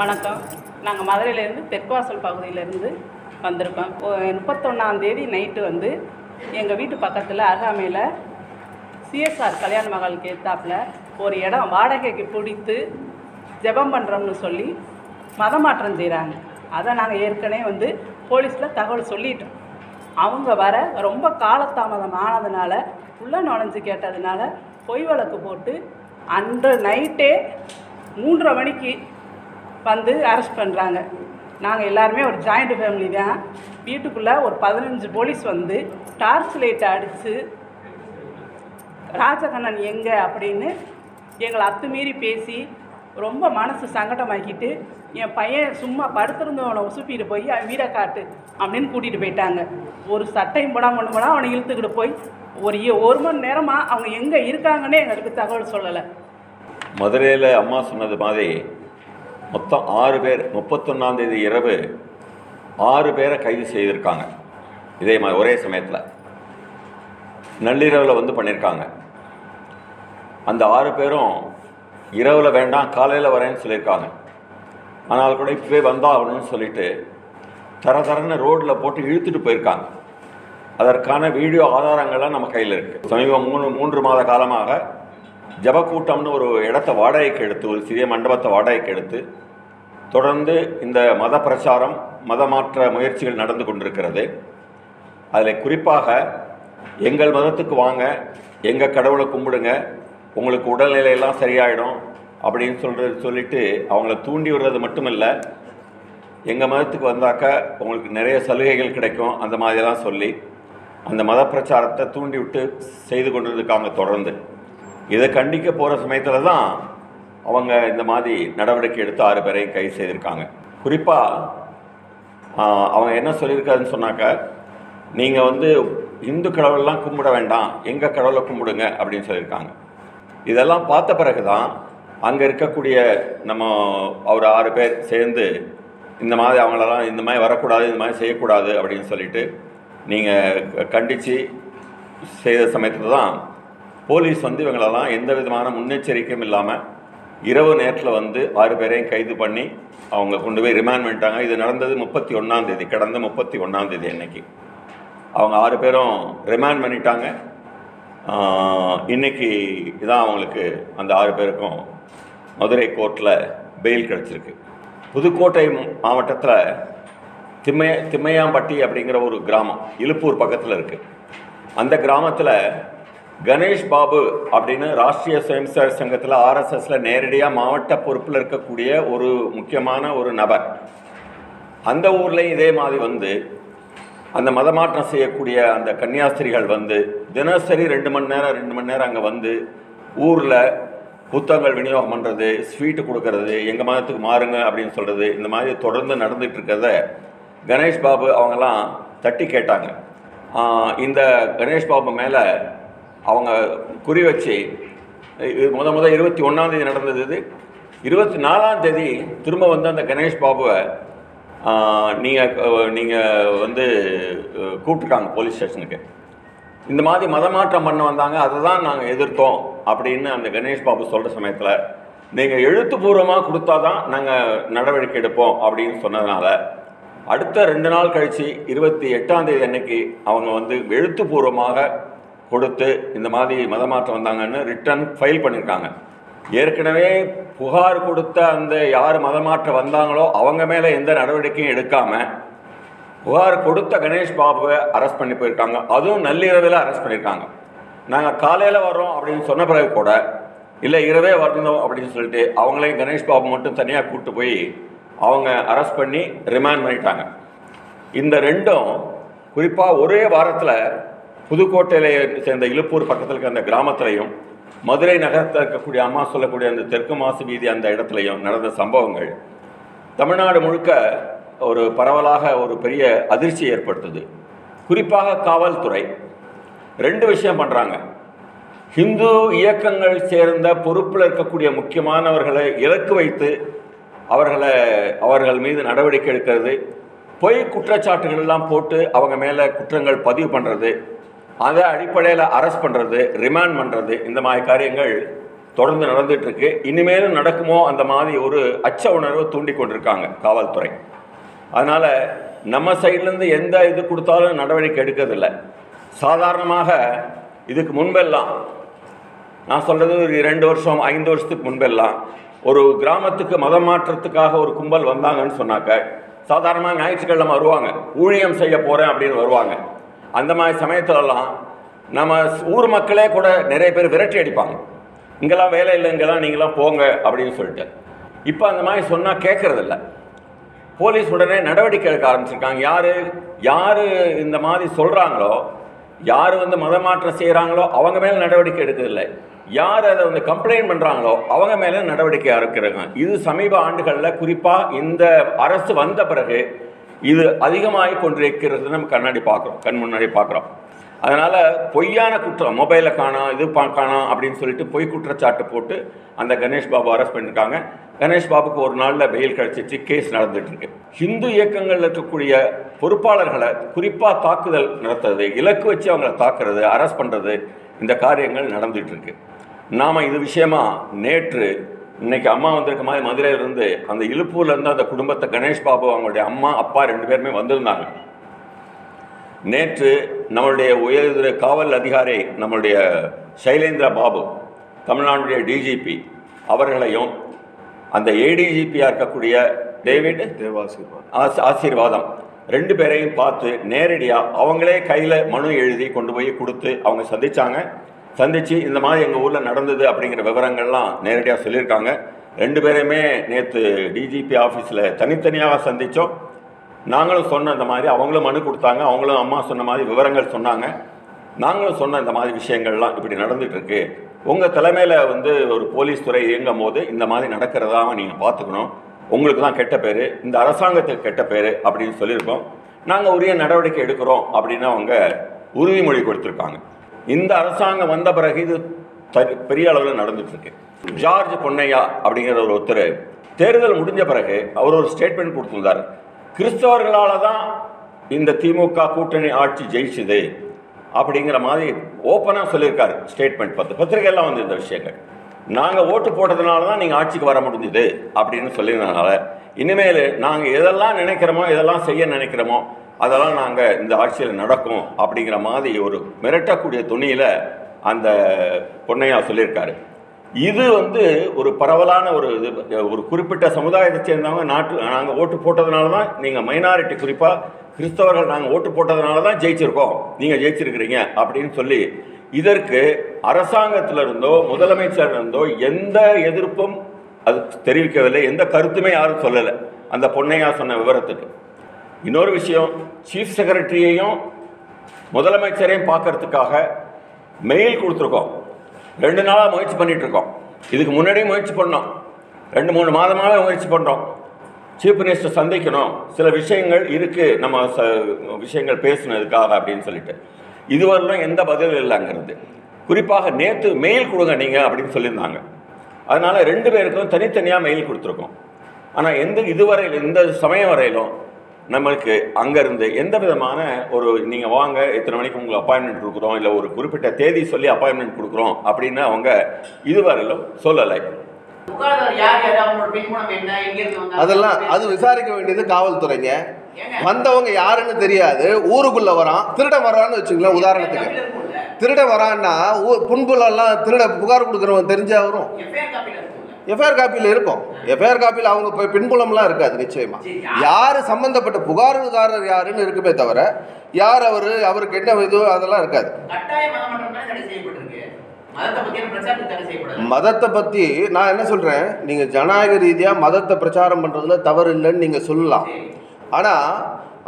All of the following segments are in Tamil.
வணக்கம். நாங்கள் மதுரையிலேருந்து தெற்குவாசல் பகுதியிலேருந்து வந்திருக்கோம். முப்பத்தொன்னாந்தேதி நைட்டு வந்து எங்கள் வீட்டு பக்கத்தில் அருகாமையில் சிஎஸ்ஆர் கல்யாண மகளுக்கு எத்தாப்பில் ஒரு இடம் வாடகைக்கு பிடித்து ஜெபம் பண்ணுறோம்னு சொல்லி மதமாற்றம் செய்கிறாங்க அதை நாங்கள் ஏற்கனவே வந்து போலீஸில் தகவல் சொல்லிட்டோம். அவங்க வர ரொம்ப காலதாமதம் ஆனதுனால உள்ளே நுழைஞ்சு கேட்டதுனால பொய் வழக்கு போட்டு அன்று நைட்டே மூன்றரை மணிக்கு வந்து அரெஸ்ட் பண்ணுறாங்க நாங்கள் எல்லாருமே ஒரு ஜாயிண்ட் ஃபேமிலி தான். வீட்டுக்குள்ளே ஒரு பதினஞ்சு போலீஸ் வந்து டார்ச் லைட்டை அடித்து ராஜகண்ணன் எங்கே அப்படின்னு எங்களை அத்துமீறி பேசி ரொம்ப மனசு சங்கடமாக்கிட்டு என் பையன் சும்மா படுத்திருந்தவனை உசுப்பிட்டு போய் அவன் வீடை காட்டு அப்படின்னு கூட்டிகிட்டு போயிட்டாங்க. ஒரு சட்டையும் போடாமல் ஒன்று போனால் அவனை இழுத்துக்கிட்டு போய் ஒரு ஒரு மணி நேரமாக அவங்க எங்கே இருக்காங்கன்னே எங்களுக்கு தகவல் சொல்லலை. மதுரையில் அம்மா சொன்னது மாதிரி மொத்தம் ஆறு பேர் முப்பத்தொன்னாந்தேதி இரவு ஆறு பேரை கைது செய்திருக்காங்க. இதே மாதிரி ஒரே சமயத்தில். நள்ளிரவில் வந்து பண்ணியிருக்காங்க அந்த ஆறு பேரும் இரவில் வேண்டாம் காலையில் வரேன்னு சொல்லியிருக்காங்க. ஆனால் கூட இப்போவே வந்தாகணும்னு சொல்லிட்டு தர தரன்னு ரோட்டில் போட்டு இழுத்துட்டு போயிருக்காங்க. அதற்கான வீடியோ ஆதாரங்கள்லாம் நம்ம கையில் இருக்குது சமீபம் மூணு மூன்று மாத காலமாக ஜபக்கூட்டம்னு ஒரு இடத்த வாடகைக்கு எடுத்து ஒரு சிறிய மண்டபத்தை வாடகைக்கு எடுத்து தொடர்ந்து இந்த மத பிரச்சாரம் மதமாற்ற முயற்சிகள் நடந்து கொண்டிருக்கிறது. அதில் குறிப்பாக எங்கள் மதத்துக்கு வாங்க எங்கள் கடவுளை கும்பிடுங்க உங்களுக்கு உடல்நிலையெல்லாம் சரியாயிடும் அப்படின்னு சொல்கிறது சொல்லிட்டு அவங்கள தூண்டி விடுறது மட்டும் இல்லை எங்கள் மதத்துக்கு வந்தாக்க உங்களுக்கு நிறைய சலுகைகள் கிடைக்கும் அந்த மாதிரிலாம் சொல்லி அந்த மத பிரச்சாரத்தை தூண்டி விட்டு செய்து கொண்டிருக்காங்க தொடர்ந்து. இதை கண்டிக்க போகிற சமயத்தில் தான் அவங்க இந்த மாதிரி நடவடிக்கை எடுத்து ஆறு பேரையும் கைது செய்திருக்காங்க. குறிப்பாக அவங்க என்ன சொல்லியிருக்காருன்னு சொன்னாக்க நீங்கள் வந்து இந்து கடவுளெலாம் கும்பிட வேண்டாம் எங்கள் கடவுளை கும்பிடுங்க அப்படின்னு சொல்லியிருக்காங்க. இதெல்லாம் பார்த்த பிறகு தான் அங்கே இருக்கக்கூடிய நம்ம ஒரு ஆறு பேர் சேர்ந்து இந்த மாதிரி அவங்களெல்லாம் இந்த மாதிரி வரக்கூடாது இந்த மாதிரி செய்யக்கூடாது அப்படின்னு சொல்லிட்டு நீங்கள் கண்டித்து செய்த சமயத்தில் தான் போலீஸ் வந்து இவங்களெல்லாம் எந்த விதமான முன்னெச்சரிக்கையும் இல்லாமல் இரவு நேரத்தில் வந்து ஆறு பேரையும் கைது பண்ணி அவங்க கொண்டு போய் ரிமாண்ட் பண்ணிட்டாங்க. இது நடந்தது முப்பத்தி ஒன்றாந்தேதி கடந்த முப்பத்தி ஒன்றாந்தேதி அன்னைக்கு. அவங்க ஆறு பேரும் ரிமாண்ட் பண்ணிட்டாங்க. இன்னைக்கு இதான் அவங்களுக்கு அந்த ஆறு பேருக்கும் மதுரை கோர்ட்டில் பெயில் கிடச்சிருக்கு. புதுக்கோட்டை மாவட்டத்தில் திம்மைய திம்மையாம்பட்டி அப்படிங்கிற ஒரு கிராமம் இழுப்பூர் பக்கத்தில் இருக்குது அந்த கிராமத்தில் கணேஷ் பாபு அப்படின்னு ராஷ்ட்ரிய சுயம்சேவக் சங்கத்தில் ஆர்எஸ்எஸில் நேரடியாக மாவட்ட பொறுப்பில் இருக்கக்கூடிய ஒரு முக்கியமான ஒரு நபர். அந்த ஊர்லேயும் இதே மாதிரி வந்து அந்த மதமாற்றம் செய்யக்கூடிய அந்த கன்னியாஸ்திரிகள் வந்து தினசரி ரெண்டு மணி நேரம் ரெண்டு மணி நேரம் அங்கே வந்து ஊரில் புத்தகங்கள் விநியோகம் பண்ணுறது ஸ்வீட்டு கொடுக்கறது எங்கள் மதத்துக்கு மாறுங்க அப்படின்னு சொல்கிறது இந்த மாதிரி தொடர்ந்து நடந்துட்டு இருக்கிறத கணேஷ் பாபு அவங்கெல்லாம் தட்டி கேட்டாங்க. இந்த கணேஷ் பாபு மேலே அவங்க குறி வச்சு இது முத முத இருபத்தி ஒன்றாந்தேதி நடந்தது இது. இருபத்தி நாலாம் தேதி திரும்ப வந்து அந்த கணேஷ் பாபுவை நீங்கள் நீங்கள் வந்து கூப்பிட்டுருக்காங்க போலீஸ் ஸ்டேஷனுக்கு. இந்த மாதிரி மதமாற்றம் பண்ண வந்தாங்க அதை தான் நாங்கள் எதிர்த்தோம் அப்படின்னு அந்த கணேஷ் பாபு சொல்கிற சமயத்தில் நீங்கள் எழுத்துப்பூர்வமாக கொடுத்தா தான் நாங்கள் நடவடிக்கை எடுப்போம் அப்படின்னு சொன்னதுனால அடுத்த ரெண்டு நாள் கழித்து இருபத்தி எட்டாம் தேதி அன்னைக்கு அவங்க வந்து எழுத்துப்பூர்வமாக கொடுத்து இந்த மாதிரி மதமாற்றம் வந்தாங்கன்னு ரிட்டர்ன் ஃபைல் பண்ணியிருக்காங்க ஏற்கனவே புகார் கொடுத்த அந்த யார் மதமாற்றம் வந்தாங்களோ அவங்க மேலே எந்த நடவடிக்கையும் எடுக்காமல் புகார் கொடுத்த கணேஷ் பாபுவை அரெஸ்ட் பண்ணி போயிருக்காங்க. அதுவும் நள்ளிரவில் அரெஸ்ட் பண்ணியிருக்காங்க நாங்கள் காலையில் வர்றோம் அப்படின்னு சொன்ன பிறகு கூட இல்லை இரவே வரணும் அப்படின்னு சொல்லிட்டு அவங்களையும் கணேஷ் பாபு மட்டும் தனியாக கூப்பிட்டு போய் அவங்க அரெஸ்ட் பண்ணி ரிமாண்ட் பண்ணிட்டாங்க. இந்த ரெண்டும் குறிப்பாக ஒரே வாரத்தில் புதுக்கோட்டையில் சேர்ந்த இழுப்பூர் பக்கத்தில் இருக்க அந்த கிராமத்திலையும் மதுரை நகரத்தில் இருக்கக்கூடிய அம்மா சொல்லக்கூடிய அந்த தெற்கு மாசு வீதி அந்த இடத்துலையும் நடந்த சம்பவங்கள் தமிழ்நாடு முழுக்க ஒரு பரவலாக ஒரு பெரிய அதிர்ச்சி ஏற்படுத்துது. குறிப்பாக காவல்துறை ரெண்டு விஷயம் பண்ணுறாங்க ஹிந்து இயக்கங்கள் சேர்ந்த பொறுப்பில் இருக்கக்கூடிய முக்கியமானவர்களை இலக்கு வைத்து அவர்களை அவர்கள் மீது நடவடிக்கை எடுக்கிறது. பொய் குற்றச்சாட்டுகள் எல்லாம் போட்டு அவங்க மேலே குற்றங்கள் பதிவு பண்ணுறது அதை அடிப்படையில் அரெஸ்ட் பண்ணுறது ரிமாண்ட் பண்ணுறது இந்த மாதிரி காரியங்கள் தொடர்ந்து நடந்துகிட்ருக்கு இனிமேலும் நடக்குமோ அந்த மாதிரி ஒரு அச்ச உணர்வை தூண்டி கொண்டிருக்காங்க காவல்துறை. அதனால் நம்ம சைட்லேருந்து எந்த இது கொடுத்தாலும் நடவடிக்கை எடுக்கிறதில்ல. சாதாரணமாக இதுக்கு முன்பெல்லாம் நான் சொல்கிறது ஒரு ரெண்டு வருஷம் ஐந்து வருஷத்துக்கு முன்பெல்லாம் ஒரு கிராமத்துக்கு மதம் மாற்றத்துக்காக ஒரு கும்பல் வந்தாங்கன்னு சொன்னாக்க சாதாரணமாக ஞாயிற்றுக்கிழமை வருவாங்க. ஊழியம் செய்ய போகிறேன் அப்படின்னு வருவாங்க. அந்த மாதிரி சமயத்துலலாம் நம்ம ஊர் மக்களே கூட நிறைய பேர் விரட்டி அடிப்பாங்க. இங்கெல்லாம் வேலை இல்லை இங்கெல்லாம் நீங்களாம் போங்க அப்படின்னு சொல்லிட்டு. இப்போ அந்த மாதிரி சொன்னால் கேட்கறதில்ல போலீஸ் உடனே நடவடிக்கை எடுக்க ஆரம்பிச்சிருக்காங்க. யார் யார் இந்த மாதிரி சொல்கிறாங்களோ யார் வந்து மதமாற்றம் செய்கிறாங்களோ அவங்க மேலே நடவடிக்கை எடுக்கிறதில்லை. யார் அதை வந்து கம்ப்ளைண்ட் பண்ணுறாங்களோ அவங்க மேலே நடவடிக்கை இருக்கிறாங்க இது சமீப ஆண்டுகளில் குறிப்பாக இந்த அரசு வந்த பிறகு இது அதிகமாகி கொண்டிருக்கிறது நம்ம கண்ணாடி பார்க்குறோம் கண் முன்னாடி பார்க்குறோம். அதனால் பொய்யான குற்றம் மொபைலை காணோம் இது பா காணும் அப்படின்னு சொல்லிட்டு பொய் குற்றச்சாட்டு போட்டு அந்த கணேஷ் பாபு அரெஸ்ட் பண்ணியிருக்காங்க கணேஷ் பாபுக்கு ஒரு நாளில் வெயில் கிடச்சிச்சு கேஸ் நடந்துகிட்ருக்கு ஹிந்து இயக்கங்களில் இருக்கக்கூடிய பொறுப்பாளர்களை குறிப்பாக தாக்குதல் நடத்துறது இலக்கு வச்சு அவங்கள தாக்குறது அரெஸ்ட் பண்ணுறது இந்த காரியங்கள் நடந்துகிட்ருக்கு நாம் இது விஷயமா நேற்று இன்னைக்கு அம்மா வந்திருக்க மாதிரி மதுரையிலிருந்து அந்த இழுப்பூர்லேருந்து அந்த குடும்பத்தை கணேஷ் பாபு அவங்களுடைய அம்மா அப்பா ரெண்டு பேருமே வந்திருந்தாங்க. நேற்று நம்மளுடைய உயர் காவல் அதிகாரி நம்மளுடைய சைலேந்திர பாபு தமிழ்நாடுடைய டிஜிபி அவர்களையும் அந்த ஏடிஜிபியாக இருக்கக்கூடிய டேவிட் தேவாசிர்வாதம் ஆசீர்வாதம் ரெண்டு பேரையும் பார்த்து நேரடியாக அவங்களே கையில் மனு எழுதி கொண்டு போய் கொடுத்து அவங்க சந்திச்சாங்க. சந்திச்சு இந்த மாதிரி எங்கள் ஊரில் நடந்தது அப்படிங்கிற விவரங்கள்லாம் நேரடியாக சொல்லியிருக்காங்க. ரெண்டு பேரையுமே நேற்று டிஜிபி ஆஃபீஸில் தனித்தனியாக சந்தித்தோம் நாங்களும் சொன்ன இந்த மாதிரி அவங்களும் மனு கொடுத்தாங்க. அவங்களும் அம்மா சொன்ன மாதிரி விவரங்கள் சொன்னாங்க. நாங்களும் சொன்ன இந்த மாதிரி விஷயங்கள்லாம் இப்படி நடந்துகிட்ருக்கு உங்கள் தலைமையில் வந்து ஒரு போலீஸ் துறை இயங்கும் போது இந்த மாதிரி நடக்கிறதா நீங்கள் பார்த்துக்கணும். உங்களுக்கு தான் கெட்ட பேர் இந்த அரசாங்கத்துக்கு கெட்ட பேர் அப்படின்னு சொல்லியிருக்கோம். நாங்கள் உரிய நடவடிக்கை எடுக்கிறோம் அப்படின்னு அவங்க உறுதிமொழி கொடுத்துருக்காங்க. இந்த அரசாங்கம் வந்த பிறகு இது பெரிய அளவில் நடந்துட்டு இருக்கு ஜார்ஜ் பொன்னையா அப்படிங்கிற ஒரு ஒருத்தர் தேர்தல் முடிஞ்ச பிறகு அவர் ஒரு ஸ்டேட்மெண்ட் கொடுத்திருந்தார். கிறிஸ்தவர்களால் தான் இந்த திமுக கூட்டணி ஆட்சி ஜெயிச்சுது அப்படிங்கிற மாதிரி ஓப்பனாக சொல்லியிருக்காரு ஸ்டேட்மெண்ட் பத்து பத்திரிகையெல்லாம் வந்து இந்த விஷயங்கள். நாங்கள் ஓட்டு போட்டதுனால தான் நீங்கள் ஆட்சிக்கு வர முடிஞ்சுது அப்படின்னு சொல்லியிருந்தனால இனிமேல் நாங்கள் எதெல்லாம் நினைக்கிறோமோ எதெல்லாம் செய்ய நினைக்கிறோமோ அதெல்லாம் நாங்கள் இந்த ஆட்சியில் நடக்கும் அப்படிங்கிற மாதிரி ஒரு மிரட்டக்கூடிய துணியில் அந்த பொன்னையா சொல்லியிருக்காரு. இது வந்து ஒரு பரவலான ஒரு இது ஒரு குறிப்பிட்ட சமுதாயத்தை சேர்ந்தவங்க நாட்டு நாங்கள் ஓட்டு போட்டதுனால தான் நீங்கள் மைனாரிட்டி குறிப்பாக கிறிஸ்தவர்கள் நாங்கள் ஓட்டு போட்டதுனால தான் ஜெயிச்சிருக்கோம். நீங்கள் ஜெயிச்சிருக்கிறீங்க அப்படின்னு சொல்லி இதற்கு அரசாங்கத்திலிருந்தோ முதலமைச்சரிலிருந்தோ எந்த எதிர்ப்பும் அது தெரிவிக்கவில்லை எந்த கருத்துமே யாரும் சொல்லலை. அந்த பொன்னையா சொன்ன விவரத்துக்கு. இன்னொரு விஷயம் சீஃப் செக்ரட்டரியையும் முதலமைச்சரையும் பார்க்கறதுக்காக மெயில் கொடுத்துருக்கோம். ரெண்டு நாளாக முயற்சி பண்ணிகிட்ருக்கோம் இதுக்கு முன்னாடியே முயற்சி பண்ணோம். ரெண்டு மூணு மாதமாக முயற்சி பண்ணுறோம் சீஃப் மினிஸ்டர் சந்திக்கணும். சில விஷயங்கள் இருக்குது நம்ம ச விஷயங்கள் பேசுனதுக்காக அப்படின்னு சொல்லிட்டு. இதுவரையிலும் எந்த பதிலும் இல்லைங்கிறது. குறிப்பாக நேற்று மெயில் கொடுங்க நீங்கள் அப்படின்னு சொல்லியிருந்தாங்க. அதனால் ரெண்டு பேருக்கும் தனித்தனியாக மெயில் கொடுத்துருக்கோம். ஆனால் எந்த இதுவரையில் இந்த சமயம் வரையிலும் நம்மளுக்கு அங்கேருந்து எந்த விதமான ஒரு நீங்கள் வாங்க எத்தனை மணிக்கு உங்களுக்கு அப்பாயின்மெண்ட் கொடுக்குறோம் இல்லை ஒரு குறிப்பிட்ட தேதி சொல்லி அப்பாயின்மெண்ட் கொடுக்குறோம் அப்படின்னு அவங்க இதுவரையிலும் சொல்லலை புகார்தார் யார் யார் அவங்களோட பின்புலம் என்ன எங்க இருந்து வந்தாங்க அதெல்லாம் அது விசாரிக்க வேண்டியது காவல்துறைங்க? வந்தவங்க யாருன்னு தெரியாது ஊருக்குள்ள வரான் திருட வரான்னு வச்சுங்களேன் உதாரணத்துக்கு? திருட வரான்னா ஊர் புண்புலெல்லாம் திருட புகார் கொடுக்குறவன் தெரிஞ்சா வரும்? எஃப்ஐஆர் காப்பியில் இருக்கும். எஃப்ஐஆர் காப்பியில் அவங்க போய் பின்புலம்லாம் இருக்காது நிச்சயமா. சரி, யார்? சம்பந்தப்பட்ட புகார்தாரர் யாருன்னு இருக்குமே தவிர யார் அவர் அவருக்கு என்ன இது அதெல்லாம் இருக்காது. மதத்தை பற்றி நான் என்ன சொல்கிறேன் நீங்கள் ஜனநாயக ரீதியாக மதத்தை பிரச்சாரம் பண்ணுறதுல தவறு இல்லைன்னு நீங்கள் சொல்லலாம். ஆனால்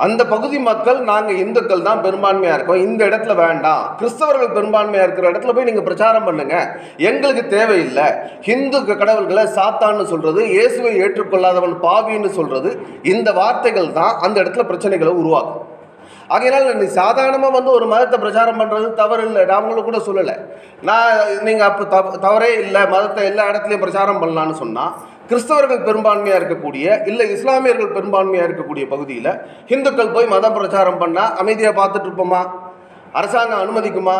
அந்த பகுதி மக்கள் நாங்கள் இந்துக்கள் தான் பெரும்பான்மையாக இருக்கோம். இந்த இடத்துல வேண்டாம். கிறிஸ்தவர்கள் பெரும்பான்மையாக இருக்கிற இடத்துல போய் நீங்கள் பிரச்சாரம் பண்ணுங்கள் எங்களுக்கு தேவையில்லை. ஹிந்து கடவுள்களை சாத்தான்னு சொல்கிறது இயேசுவை ஏற்றுக்கொள்ளாதவன் பாவின்னு சொல்கிறது இந்த வார்த்தைகள் தான் அந்த இடத்துல பிரச்சனைகளை உருவாக்கும். ஆகையினால் நீ சாதாரணமாக வந்து ஒரு மதத்தை பிரச்சாரம் பண்ணுறது தவறு இல்லை நாங்களும் கூட சொல்லலை. நான் நீங்கள் அப்போ தவ தவறே இல்லை மதத்தை எல்லா இடத்துலையும் பிரச்சாரம் பண்ணலான்னு சொன்னால் கிறிஸ்தவர்கள் பெரும்பான்மையாக இருக்கக்கூடிய இல்லை இஸ்லாமியர்கள் பெரும்பான்மையாக இருக்கக்கூடிய பகுதியில் ஹிந்துக்கள் போய் மதம் பிரச்சாரம் பண்ணால் அமைதியாக பார்த்துட்டு இருப்போமா? அரசாங்கம் அனுமதிக்குமா?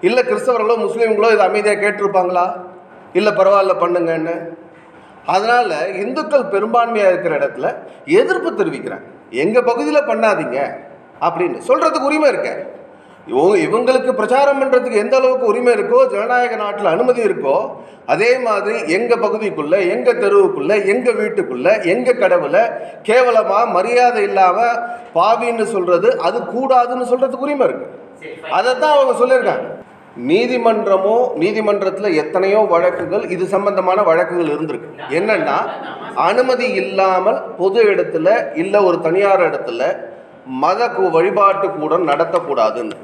இல்லை கிறிஸ்தவர்களோ முஸ்லீம்களோ இதை அமைதியாக கேட்டிருப்பாங்களா? இல்லை பரவாயில்ல பண்ணுங்கன்னு. அதனால் இந்துக்கள் பெரும்பான்மையாக இருக்கிற இடத்துல எதிர்ப்பு தெரிவிக்கிறேன் எங்கள் பகுதியில் பண்ணாதீங்க அப்படின்னு சொல்கிறதுக்கு உரிமை இருக்கேன் இவங்களுக்கு பிரச்சாரம் பண்ணுறதுக்கு எந்த அளவுக்கு உரிமை இருக்கோ ஜனநாயக நாட்டில் அனுமதி இருக்கோ அதே மாதிரி எங்கள் பகுதிக்குள்ளே எங்கள் தெருவுக்குள்ளே எங்கள் வீட்டுக்குள்ளே எங்கள் கடவுளை கேவலமாக மரியாதை இல்லாமல் பாவின்னு சொல்கிறது அது கூடாதுன்னு சொல்கிறதுக்கு உரிமை இருக்குது அதை தான் அவங்க சொல்லியிருக்காங்க. நீதிமன்றமோ நீதிமன்றத்தில் எத்தனையோ வழக்குகள் இது சம்பந்தமான வழக்குகள் இருந்திருக்கு. என்னன்னா அனுமதி இல்லாமல் பொது இடத்துல இல்லை ஒரு தனியார் இடத்துல மத வழிபாட்டு கூடம் நடத்தக்கூடாதுன்னு.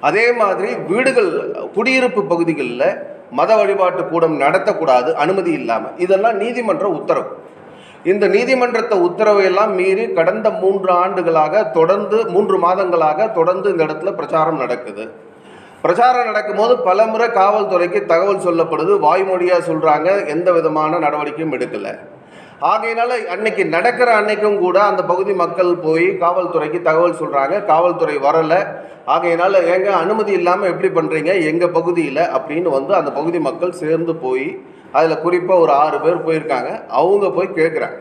அதே மாதிரி வீடுகள் குடியிருப்பு பகுதிகளில் மத வழிபாட்டு கூடம் நடத்தக்கூடாது அனுமதி இல்லாமல். இதெல்லாம் நீதிமன்ற உத்தரவு. இந்த நீதிமன்றத்தை உத்தரவை எல்லாம் மீறி கடந்த மூன்று ஆண்டுகளாக தொடர்ந்து மூன்று மாதங்களாக தொடர்ந்து இந்த இடத்துல பிரச்சாரம் நடக்குது. பிரச்சாரம் நடக்கும்போது பலமுறை காவல்துறைக்கு தகவல் சொல்லப்படுது. வாய்மொழியாக சொல்கிறாங்க எந்த விதமான நடவடிக்கையும் எடுக்கலை. ஆகையினால அன்னைக்கு நடக்கிற அன்னைக்கும் கூட அந்த பகுதி மக்கள் போய் காவல்துறைக்கு தகவல் சொல்கிறாங்க காவல்துறை வரலை. ஆகையினால ஏங்க அனுமதி இல்லாமல் எப்படி பண்ணுறீங்க எங்கள் பகுதியில் அப்படின்னு வந்து அந்த பகுதி மக்கள் சேர்ந்து போய் அதில் குறிப்பாக ஒரு ஆறு பேர் போயிருக்காங்க. அவங்க போய் கேட்குறாங்க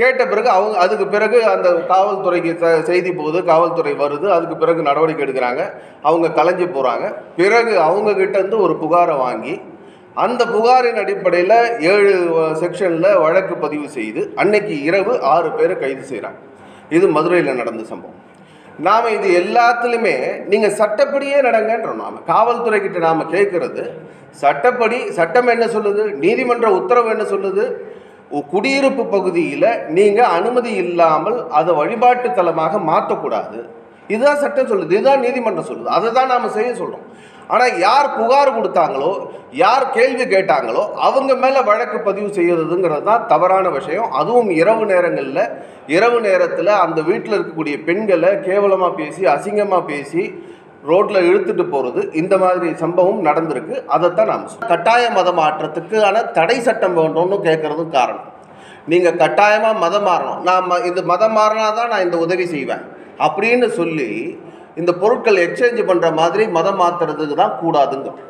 கேட்ட பிறகு அவங்க அதுக்கு பிறகு அந்த காவல்துறைக்கு செய்தி போகுது காவல்துறை வருது. அதுக்கு பிறகு நடவடிக்கை எடுக்கிறாங்க. அவங்க கலைஞ்சு போகிறாங்க பிறகு அவங்கக்கிட்ட இருந்து ஒரு புகாரை வாங்கி அந்த புகாரின் அடிப்படையில் ஏழு செக்ஷனில் வழக்கு பதிவு செய்து அன்னைக்கு இரவு ஆறு பேரை கைது செய்கிறாங்க இது மதுரையில் நடந்த சம்பவம். நாம் இது எல்லாத்துலேயுமே நீங்கள் சட்டப்படியே நடங்கன்றோம் நாம். காவல்துறை கிட்ட நாம் கேட்குறது சட்டப்படி சட்டம் என்ன சொல்லுது நீதிமன்ற உத்தரவு என்ன சொல்லுது குடியிருப்பு பகுதியில் நீங்கள் அனுமதி இல்லாமல் அதை வழிபாட்டு தலமாக மாற்றக்கூடாது இதுதான் சட்டம் சொல்லுது இதுதான் நீதிமன்றம் சொல்லுது. அதை தான் நாம் செய்ய சொல்கிறோம் ஆனால் யார் புகார் கொடுத்தாங்களோ யார் கேள்வி கேட்டாங்களோ அவங்க மேலே வழக்கு பதிவு செய்யறதுங்கிறது தான் தவறான விஷயம். அதுவும் இரவு நேரங்களில் இரவு நேரத்தில் அந்த வீட்டில் இருக்கக்கூடிய பெண்களை கேவலமாக பேசி அசிங்கமாக பேசி ரோட்டில் இழுத்துட்டு போகிறது இந்த மாதிரி சம்பவம் நடந்திருக்கு. அதைத்தான் நாம் கட்டாய மத மாற்றத்துக்கான தடை சட்டம் வேண்டும்னு கேட்குறதும் காரணம். நீங்கள் கட்டாயமாக மதம் மாறணும். நான் இது மதம் மாறினா தான் நான் இந்த உதவி செய்வேன். அப்படின்னு சொல்லி இந்த பொருட்கள் எக்ஸ்சேஞ்ச் பண்ணுற மாதிரி மதம் மாற்றுறதுக்கு தான் கூடாதுங்கிறோம்